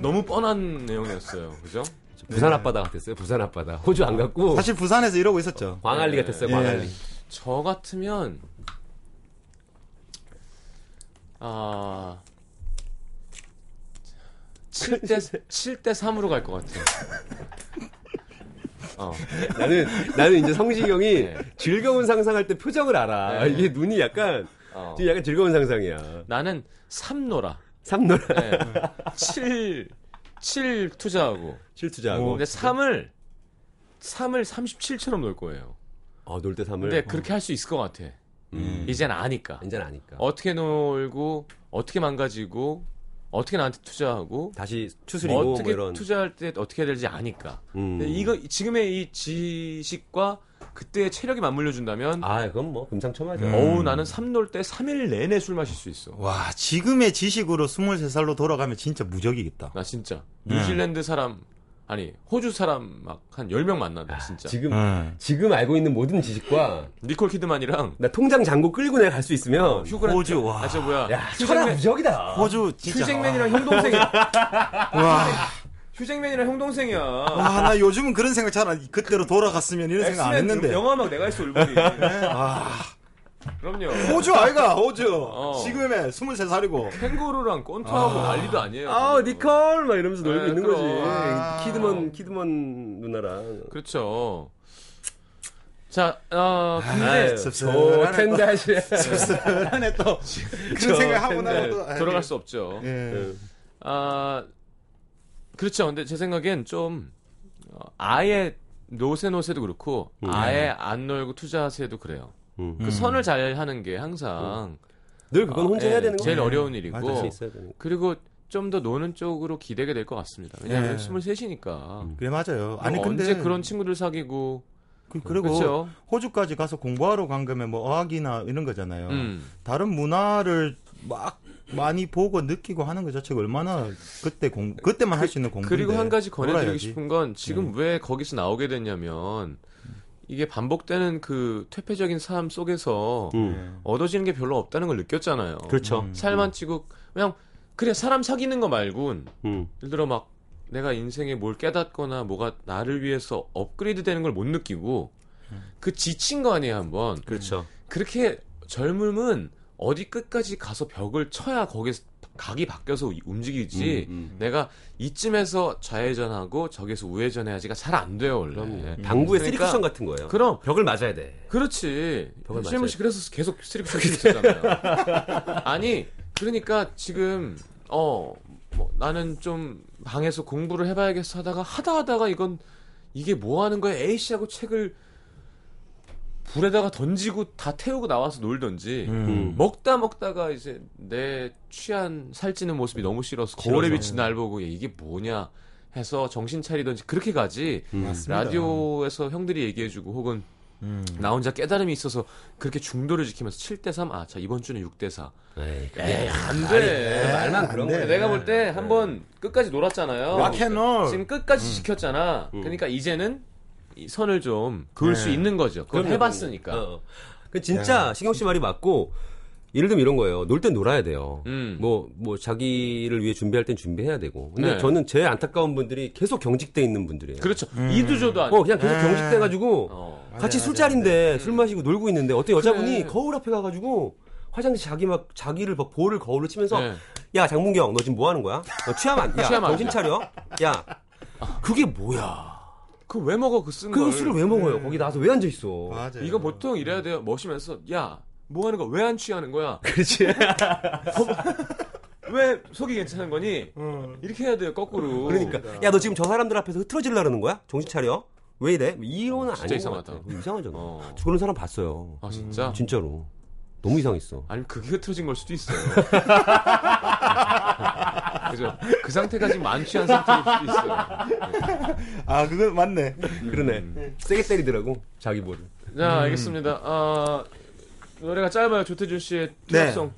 너무 뻔한 내용이었어요. 그죠? 부산 앞바다 같았어요. 부산 앞바다. 호주 안 갔고 사실 부산에서 이러고 있었죠 광안리 예. 같았어요. 예. 광안리. 저 같으면 아 7대 7대 3으로 갈 것 같아요. 어. 나는 나는 이제 성시경이 네. 즐거운 상상할 때 표정을 알아. 네. 이게 눈이 약간 어. 약간 즐거운 상상이야. 나는 3노라. 삼노라 네. 7 7 투자하고 실투자하고. 근데 3을 3을 37처럼 놓을 거예요. 어, 놀때 삼을. 근데 그렇게 할 수 있을 것 같아. 음. 이젠 아니까. 이제는 아니까. 어떻게 놀고 어떻게 망가지고 어떻게 나한테 투자하고 다시 추스리고 뭐 어떻게 이런. 투자할 때 어떻게 해야 될지 아니까. 음. 이거 지금의 이 지식과 그때의 체력이 맞물려 준다면 아, 그건 뭐 금상첨화죠. 음. 어우 나는 3놀 때 3일 내내 술 마실 수 있어. 와 지금의 지식으로 23살로 돌아가면 진짜 무적이겠다 나 진짜 네. 뉴질랜드 사람 아니 호주 사람 막 한 10명 만난다 진짜. 지금 응. 지금 알고 있는 모든 지식과 니콜 키드만이랑 나 통장 잔고 끌고 내가 갈 수 있으면 휴그랜트 호주, 와. 아저 뭐야 야, 천하 휴잭맨 무적이다. 호주 진짜 휴잭맨이랑 형 동생이야. 와, 휴잭맨이랑 형 동생이야. 와, 나 요즘은 그런 생각 잘 안, 그때로 돌아갔으면 이런 생각 안 했는데. 영화 막 내가 했어 얼굴이. 아, 그럼요. 호주 아이가, 호주. 어. 지금의 23살이고. 캥거루랑 꼰투하고 난리도 아니에요. 아. 니콜 막 이러면서 놀고 네, 있는 그럼. 거지. 아. 키드먼 키드먼 누나랑. 그렇죠. 자, 어, 근데 좋텐데 하시. 씁쓸하네, 또. 그런 생각하고 네, 나면 또. 돌아갈 수 없죠. 예. 아, 그렇죠. 근데 제 생각엔 좀 어, 아예 노세 노세도 그렇고 음. 아예 안 놀고 투자세도 그래요. 음. 그 선을 잘 하는 게 항상 늘 그건 어, 혼자 예, 해야 되는 거 제일 음. 어려운 일이고. 그리고 좀 더 노는 쪽으로 기대게 될 것 같습니다. 왜냐하면 예. 23이니까. 그래 맞아요. 아니 언제 근데 그런 친구들 사귀고 그, 리고 그렇죠. 호주까지 가서 공부하러 간 거면 뭐 어학이나 이런 거잖아요. 음. 다른 문화를 막 많이 보고 느끼고 하는 것 자체가 얼마나 그때 공 그때만 할 수 있는 공부인데 그리고 한 가지 권해드리고. 싶은 건 지금 네. 왜 거기서 나오게 됐냐면 이게 반복되는 그 퇴폐적인 삶 속에서 음. 얻어지는 게 별로 없다는 걸 느꼈잖아요. 그렇죠. 음. 살만 찌고 그냥 그래 사람 사귀는 거 말곤 음. 예를 들어 막 내가 인생에 뭘 깨닫거나 뭐가 나를 위해서 업그레이드 되는 걸 못 느끼고 그 지친 거 아니에요 한번 그렇죠. 그렇게 젊음은 어디 끝까지 가서 벽을 쳐야 거기서 각이 바뀌어서 움직이지 음, 음. 내가 이쯤에서 좌회전하고 저기서 우회전해야지가 잘 안 돼요 원래 그럼요. 당구의 그러니까- 쓰리쿠션 같은 거예요. 그럼 벽을 맞아야 돼. 그렇지. 벽을 맞아야 씨 그래서 계속 street에 있었잖아요. 아니 그러니까 지금 어 뭐, 나는 좀 방에서 공부를 해봐야겠어 하다가 하다 하다가 이건 이게 뭐 하는 거야 에이씨 하고 책을 불에다가 던지고 다 태우고 나와서 놀던지 음. 먹다 먹다가 이제 내 취한 살찌는 모습이 너무 싫어서 거울에 비친 날 보고 얘 이게 뭐냐 해서 정신 차리던지 그렇게 가지 맞습니다. 라디오에서 형들이 얘기해주고 혹은 음. 나 혼자 깨달음이 있어서 그렇게 중도를 지키면서 7대 3. 아, 자, 이번 주는 6대 4. 에이, 에이, 안 돼. 말만 그런. 거야. 내가 볼 때 한번 끝까지 놀았잖아요. 락앤롤. 지금 끝까지 지켰잖아. 음. 그러니까 이제는 이 선을 좀 그을 네. 수 있는 거죠. 그걸 그럼요, 해봤으니까. 그럼요. 어. 그 진짜 신경 씨 말이 맞고 예를 들면 이런 거예요. 놀 땐 놀아야 돼요. 음. 뭐, 뭐, 자기를 위해 준비할 땐 준비해야 되고. 근데 네. 저는 제일 안타까운 분들이 계속 경직돼 있는 분들이에요. 그렇죠. 이두조도 아니고. 어, 그냥 계속 네. 경직돼가지고 어. 같이 술자리인데 술 마시고 놀고 있는데 어떤 여자분이 그래. 거울 앞에 가가지고 화장실 자기 막 자기를 막 볼을 거울로 치면서 네. 야 장문경 너 지금 뭐 하는 거야? 너 취하면 안, 야 취하면 안 정신 돼. 차려. 야 그게 뭐야? 그거 왜 먹어, 그쓴그 걸. 술을 왜 먹어요? 거기 나와서 왜 앉아 있어? 맞아요. 이거 보통 이래야 돼요. 멋이면서, 야, 뭐 하는 거야? 왜안 취하는 거야? 그렇지. 왜 속이 괜찮은 거니? 이렇게 해야 돼요, 거꾸로. 그러니까 야 너 지금 저 사람들 앞에서 흐트러질라는 거야? 정신 차려. 왜 이래? 이런 진짜 아닌 것 이상하다. 이상하잖아. 어. 저 그런 사람 봤어요. 아, 진짜? 진짜로. 너무 이상했어. 아니 그게 흐트러진 걸 수도 있어요. 그죠? 그 상태가 지금 만취한 상태일 수도 있어요. 아 그거 맞네. 그러네. 세게 때리더라고 자기 볼을. 자, 알겠습니다. 아, 노래가 짧아요. 조태준 씨의 네. 투성성.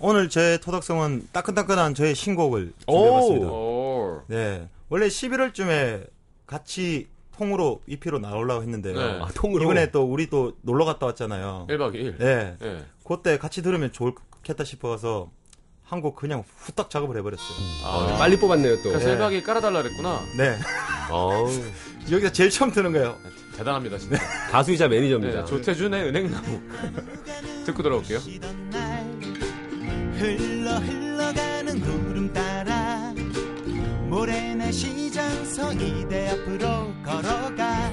오늘 제 토닥성은 따끈따끈한 저의 신곡을 준비해봤습니다. 오. 네, 원래 11월쯤에 같이 통으로 EP로 나오려고 했는데요. 네. 아 통으로. 이번에 또 우리 또 놀러 갔다 왔잖아요. 1박 2일. 네, 네. 그때 같이 들으면 좋겠다 싶어서 한 곡 그냥 후딱 작업을 해버렸어요. 아, 빨리 뽑았네요 또. 그래서 1박 2일 깔아달라 그랬구나. 네, 어우, 여기서 제일 처음 드는 거예요. 대단합니다, 진짜. 가수이자 매니저입니다. 네, 조태준의 은행나무. 듣고 돌아올게요. 흘러 흘러가는 구름 따라 모래내 시장서 이대 앞으로 걸어가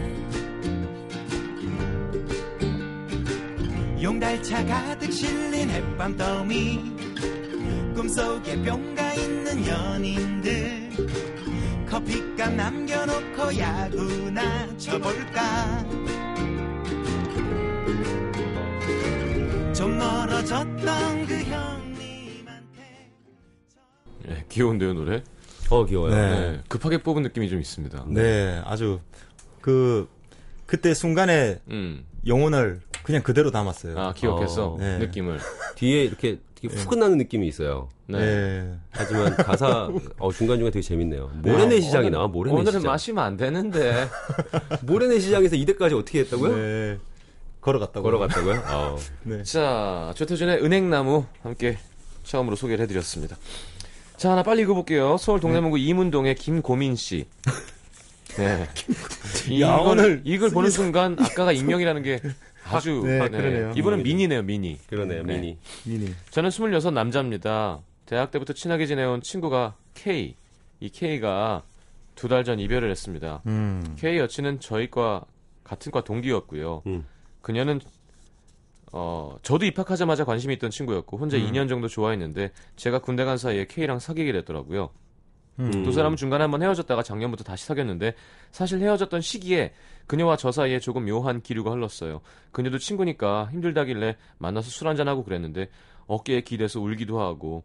용달차 가득 실린 햇밤 더미 꿈속에 뿅가 있는 연인들 커피값 남겨놓고 야구나 쳐볼까 좀 멀어졌던 그 형님한테 네, 귀여운데요, 노래? 어 귀여워요. 네. 네, 급하게 뽑은 느낌이 좀 있습니다. 네, 아주 그 그때 순간에 음. 영혼을 그냥 그대로 담았어요. 아, 기억했어. 어, 네. 느낌을. 뒤에 이렇게 되게 후끈나는 느낌이 있어요. 네. 네. 하지만 가사 어, 중간중간 되게 재밌네요. 모래내 시장이 나와 모래내 오늘은 시장. 마시면 안 되는데. 모래내 시장에서 이대까지 어떻게 했다고요? 네. 걸어갔다고. 걸어갔다고요? 어. 네. 자, 조태준의 은행나무 함께 처음으로 소개를 해드렸습니다. 자, 하나 빨리 읽어볼게요. 서울 동대문구 이문동의 김고민 씨. 네. 야, 이걸, 오늘 이걸 보는 순간 아까가 익명이라는 게 아주 네, 그러네요. 이분은 미니네요, 미니. 그러네요, 네. 미니. 미니. 저는 26 남자입니다. 대학 때부터 친하게 지내온 친구가 K. 이 K가 두 달 전 이별을 했습니다. 음. K 여친은 저희과 같은 과 동기였고요. 음. 그녀는 어 저도 입학하자마자 관심이 있던 친구였고 혼자 음. 2년 정도 좋아했는데 제가 군대 간 사이에 K랑 사귀게 됐더라고요. 음. 두 사람은 중간에 한번 헤어졌다가 작년부터 다시 사귀었는데 사실 헤어졌던 시기에 그녀와 저 사이에 조금 묘한 기류가 흘렀어요. 그녀도 친구니까 힘들다길래 만나서 술 한잔하고 그랬는데 어깨에 기대서 울기도 하고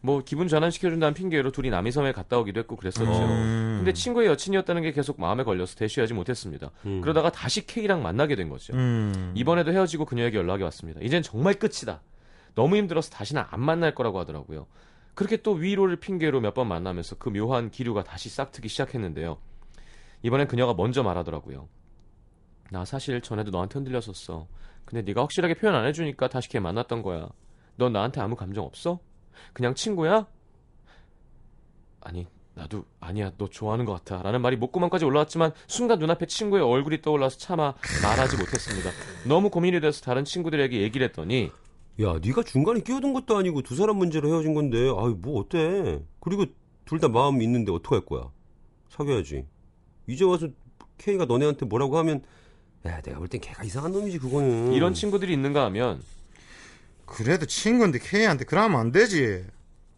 뭐 기분 전환시켜준다는 핑계로 둘이 남이섬에 갔다 오기도 했고 그랬었죠. 음. 근데 친구의 여친이었다는 게 계속 마음에 걸려서 대쉬하지 못했습니다. 음. 그러다가 다시 K랑 만나게 된 거죠. 음. 이번에도 헤어지고 그녀에게 연락이 왔습니다. 이젠 정말 끝이다. 너무 힘들어서 다시는 안 만날 거라고 하더라고요. 그렇게 또 위로를 핑계로 몇 번 만나면서 그 묘한 기류가 다시 싹트기 시작했는데요. 이번엔 그녀가 먼저 말하더라고요. 나 사실 전에도 너한테 흔들렸었어. 근데 네가 확실하게 표현 안 해주니까 다시 걔 만났던 거야. 넌 나한테 아무 감정 없어? 그냥 친구야? 아니 나도 아니야 너 좋아하는 것 같아 라는 말이 목구멍까지 올라왔지만 순간 눈앞에 친구의 얼굴이 떠올라서 차마 말하지 못했습니다 너무 고민이 돼서 다른 친구들에게 얘기를 했더니 야, 네가 중간에 끼어든 것도 아니고 두 사람 문제로 헤어진 건데, 아유 뭐 어때? 그리고 둘 다 마음 있는데 어떡할 거야? 사귀어야지. 이제 와서 K가 너네한테 뭐라고 하면, 야, 내가 볼 땐 걔가 이상한 놈이지 그거는. 이런 친구들이 있는가 하면 그래도 친구인데 K한테 그러면 안 되지.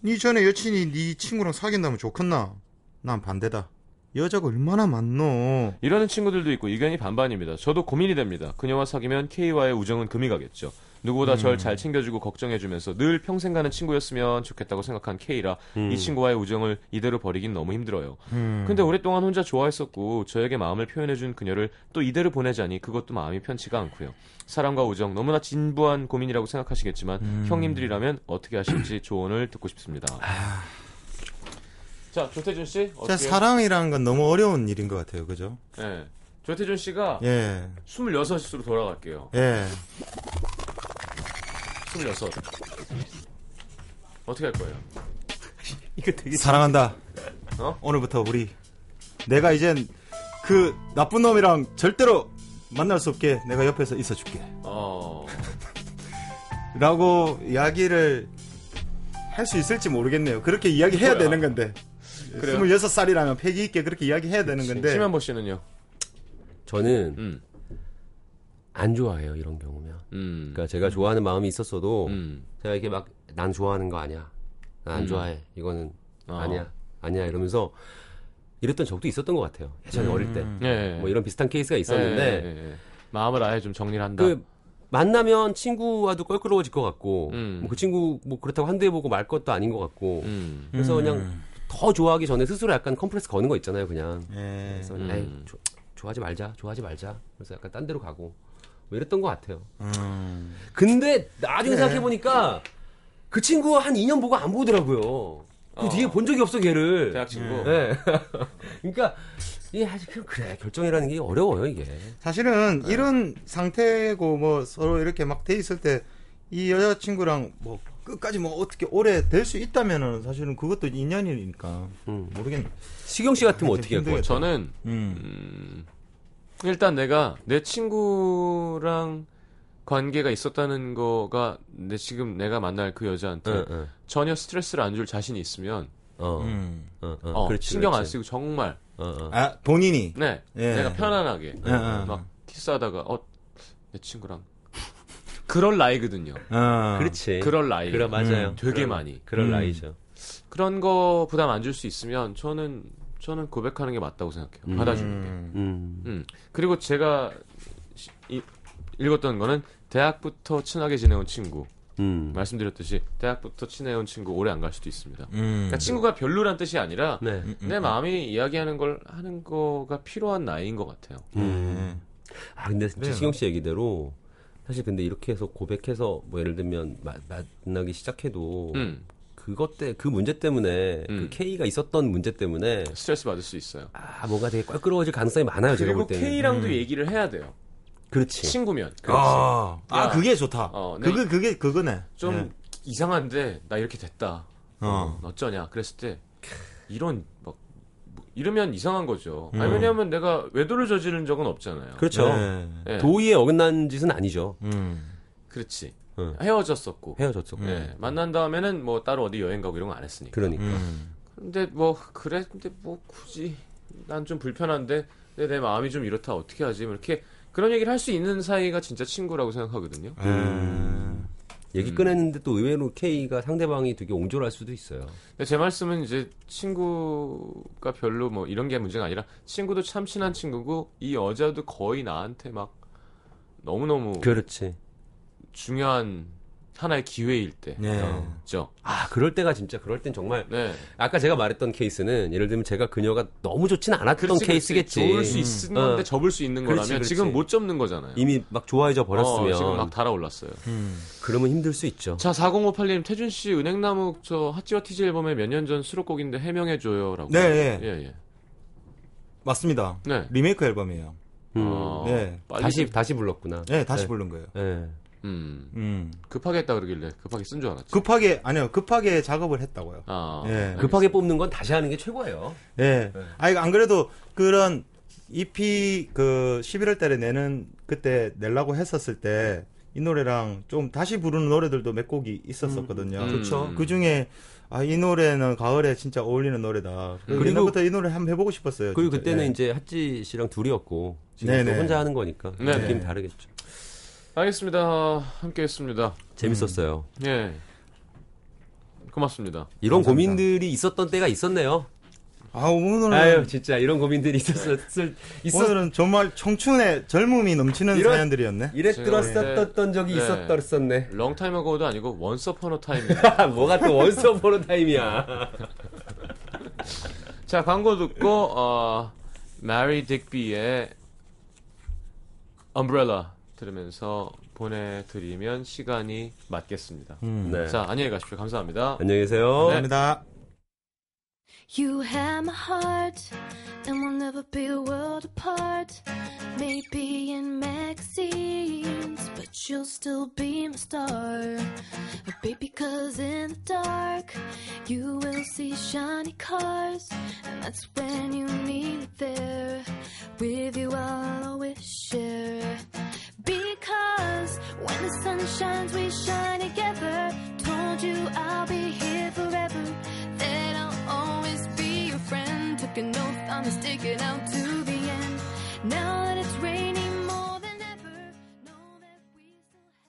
니 전에 여친이 네 친구랑 사귄다면 좋겠나? 난 반대다. 여자가 얼마나 많노. 이러는 친구들도 있고 의견이 반반입니다 저도 고민이 됩니다 그녀와 사귀면 K와의 우정은 금이 가겠죠 누구보다 절잘 챙겨주고 걱정해주면서 늘 평생 가는 친구였으면 좋겠다고 생각한 K라 음. 이 친구와의 우정을 이대로 버리긴 너무 힘들어요 음. 근데 오랫동안 혼자 좋아했었고 저에게 마음을 표현해준 그녀를 또 이대로 보내자니 그것도 마음이 편치가 않고요. 사랑과 우정 너무나 진부한 고민이라고 생각하시겠지만 음. 형님들이라면 어떻게 하실지 조언을 듣고 싶습니다. 자 조태준 씨 어떻게? 사랑이라는 건 너무 어려운 일인 것 같아요. 그죠? 네. 조태준 씨가 예. 26으로 돌아갈게요. 예. 26. 어떻게 할 거예요? 이거 되게 사랑한다. 어? 오늘부터 우리 내가 이젠 그 나쁜 놈이랑 절대로 만날 수 없게 내가 옆에서 있어줄게. 어. 라고 이야기를 할 수 있을지 모르겠네요. 그렇게 이야기해야 뭐야? 되는 건데. 그래요? 26살이라면 패기 있게 그렇게 이야기해야 되는 건데. 심현보 씨는요? 저는 음. 안 좋아해요 이런 경우면. 음. 그러니까 제가 좋아하는 마음이 있었어도 음. 제가 이렇게 막 난 좋아하는 거 아니야. 난안 음. 좋아해. 이거는 어. 아니야. 아니야 이러면서 이랬던 적도 있었던 것 같아요. 예전에 어릴 때. 예. 뭐 이런 비슷한 케이스가 예, 있었는데 예, 예. 마음을 아예 좀 정리를 한다. 그 만나면 친구와도 껄끄러워질 것 같고 음. 뭐그 친구 뭐 그렇다고 한대해보고 말 것도 아닌 것 같고 음. 그래서 그냥 더 좋아하기 전에 스스로 약간 컴플렉스 거는 거 있잖아요 그냥 예. 그래서 음. 에이, 조- 좋아하지 말자 좋아하지 말자 그래서 약간 딴 데로 가고 뭐 이랬던 것 같아요 음. 근데 나중에 그래. 생각해 보니까 그 친구 한 2년 보고 안 보더라고요 그 어. 뒤에 본 적이 없어 걔를 대학 친구. 네. 그러니까 이게 사실 그냥 그래 결정이라는 게 어려워요 이게 사실은 네. 이런 상태고 뭐 서로 이렇게 막 돼 있을 때 이 여자 친구랑 뭐 끝까지 뭐 어떻게 오래 될 수 있다면은 사실은 그것도 인연이니까 음. 모르겠네. 시경 씨 같으면 어떻게 할 거예요? 힘들겠다. 저는 음. 음, 일단 내가 내 친구랑 관계가 있었다는 거가 내 지금 내가 만날 그 여자한테 응, 응. 전혀 스트레스를 안 줄 자신이 있으면 어, 음. 어, 어, 어, 그렇지, 신경 안 그렇지. 쓰고 정말 어, 어. 아 본인이 네 예. 내가 편안하게 예, 예. 막 키스하다가 어 내 친구랑 그럴 나이거든요. 어. 그렇지. 그럴 나이. 그래 맞아요. 음, 되게 그럴- 많이. 그럴 음. 나이죠. 그런 거 부담 안 줄 수 있으면 저는 저는 고백하는 게 맞다고 생각해요. 음. 받아주는 게. 음. 음. 음. 그리고 제가 시- 이- 읽었던 거는 대학부터 친하게 지내온 친구. 음. 말씀드렸듯이 대학부터 친해온 친구 오래 안 갈 수도 있습니다. 음. 그러니까 친구가 별로란 뜻이 아니라 네. 내 마음이 이야기하는 걸 하는 거가 필요한 나이인 것 같아요. 음. 아 근데 진짜 그래요. 시경 씨 얘기대로 사실 근데 이렇게 해서 고백해서 뭐 예를 들면 마- 만나기 시작해도 음. 그것 때 그 문제 때문에 음. 그 K가 있었던 문제 때문에 스트레스 받을 수 있어요. 아 뭔가 되게 껄끄러워질 가능성이 많아요 제가 그리고 볼 때는. K랑도 얘기를 해야 돼요. 그렇지. 친구면. 아, 아 야. 그게 좋다. 어, 내- 그거 그게 그거네. 좀 예. 이상한데 나 이렇게 됐다. 어. 어. 어쩌냐. 그랬을 때 이런 막 뭐, 이러면 이상한 거죠. 음. 아니 왜냐하면 내가 외도를 저지른 적은 없잖아요. 그렇죠. 네. 예. 도의에 어긋난 짓은 아니죠. 음. 그렇지. 응. 헤어졌었고. 헤어졌죠. 예. 만난 다음에는 뭐 따로 어디 여행 가고 이런 거 안 했으니까. 그러니까. 음. 근데 뭐 그래 근데 뭐 굳이 난 좀 불편한데 근데 내 마음이 좀 이렇다 어떻게 하지? 뭐 이렇게 그런 얘기를 할 수 있는 사이가 진짜 친구라고 생각하거든요. 음. 얘기 꺼냈는데 또 의외로 K가 상대방이 되게 옹졸할 수도 있어요. 근데 제 말씀은 이제 친구가 별로 뭐 이런 게 문제가 아니라 친구도 참 친한 친구고 이 여자도 거의 나한테 막 너무너무 그렇지. 중요한 하나의 기회일 때. 네. 죠. 아, 그럴 때가 진짜 그럴 땐 정말 네. 아까 제가 말했던 케이스는 예를 들면 제가 그녀가 너무 좋진 않았던 그렇지. 케이스겠지. 좋을 수 있는 건데 어. 접을 수 있는 그렇지, 거라면 그렇지. 지금 못 접는 거잖아요. 이미 막 좋아해져 버렸으면 어, 지금 막 달아올랐어요. 그러면 힘들 수 있죠. 자, 4058님, 태준 씨 은행나무 저 핫지와 티즈 앨범에 몇년 전 수록곡인데 해명해 줘요라고. 네, 네. 예, 예. 맞습니다. 네. 리메이크 앨범이에요. 음. 어, 네. 빨리 다시 좀- 다시 불렀구나. 네, 다시 부른 거예요. 네. 음, 음. 급하게 했다 그러길래 급하게 쓴 줄 알았지. 급하게 아니요 급하게 작업을 했다고요. 아, 예. 급하게 뽑는 건 다시 하는 게 최고예요. 예. 아니 안 그래도 그런 EP 그 11월 달에 내는 그때 내려고 했었을 때 이 노래랑 좀 다시 부르는 노래들도 몇 곡이 있었었거든요. 음, 그렇죠. 그 중에 아, 이 노래는 가을에 진짜 어울리는 노래다. 그리고 옛날부터 이 노래 한번 해보고 싶었어요. 그리고 진짜. 그때는 예. 이제 핫지 씨랑 둘이었고 지금 네네. 또 혼자 하는 거니까 네네. 느낌 다르겠죠. 알겠습니다. 함께 했습니다. 재밌었어요. 예. 고맙습니다. 이런 감사합니다. 고민들이 있었던 때가 있었네요. 아 오늘은 아유 진짜 이런 고민들이 있었을 있었 오늘은 정말 청춘의 젊음이 넘치는 이런- 사연들이었네. 이래 들었었던 적이 네. 있었었네. long time ago도 아니고 once upon a time입니다. 뭐가 또 once upon a time이야. 자, 광고 듣고 어 마리 딕비의 Umbrella 들으면서 보내드리면 시간이 맞겠습니다. 네. 자, 안녕히 가십시오. 감사합니다. 안녕히 계세요. 감사합니다. You have my heart, and we'll never be a world apart. Maybe in magazines, but you'll still be my star. Baby, cause in the dark, you will see shiny cars, and that's when you need me there. With you, I'll always share. Because when the sun shines, we shine together. Told you I'll be here forever. That I'll an oath on the sticking out to the end. Now that it's raining.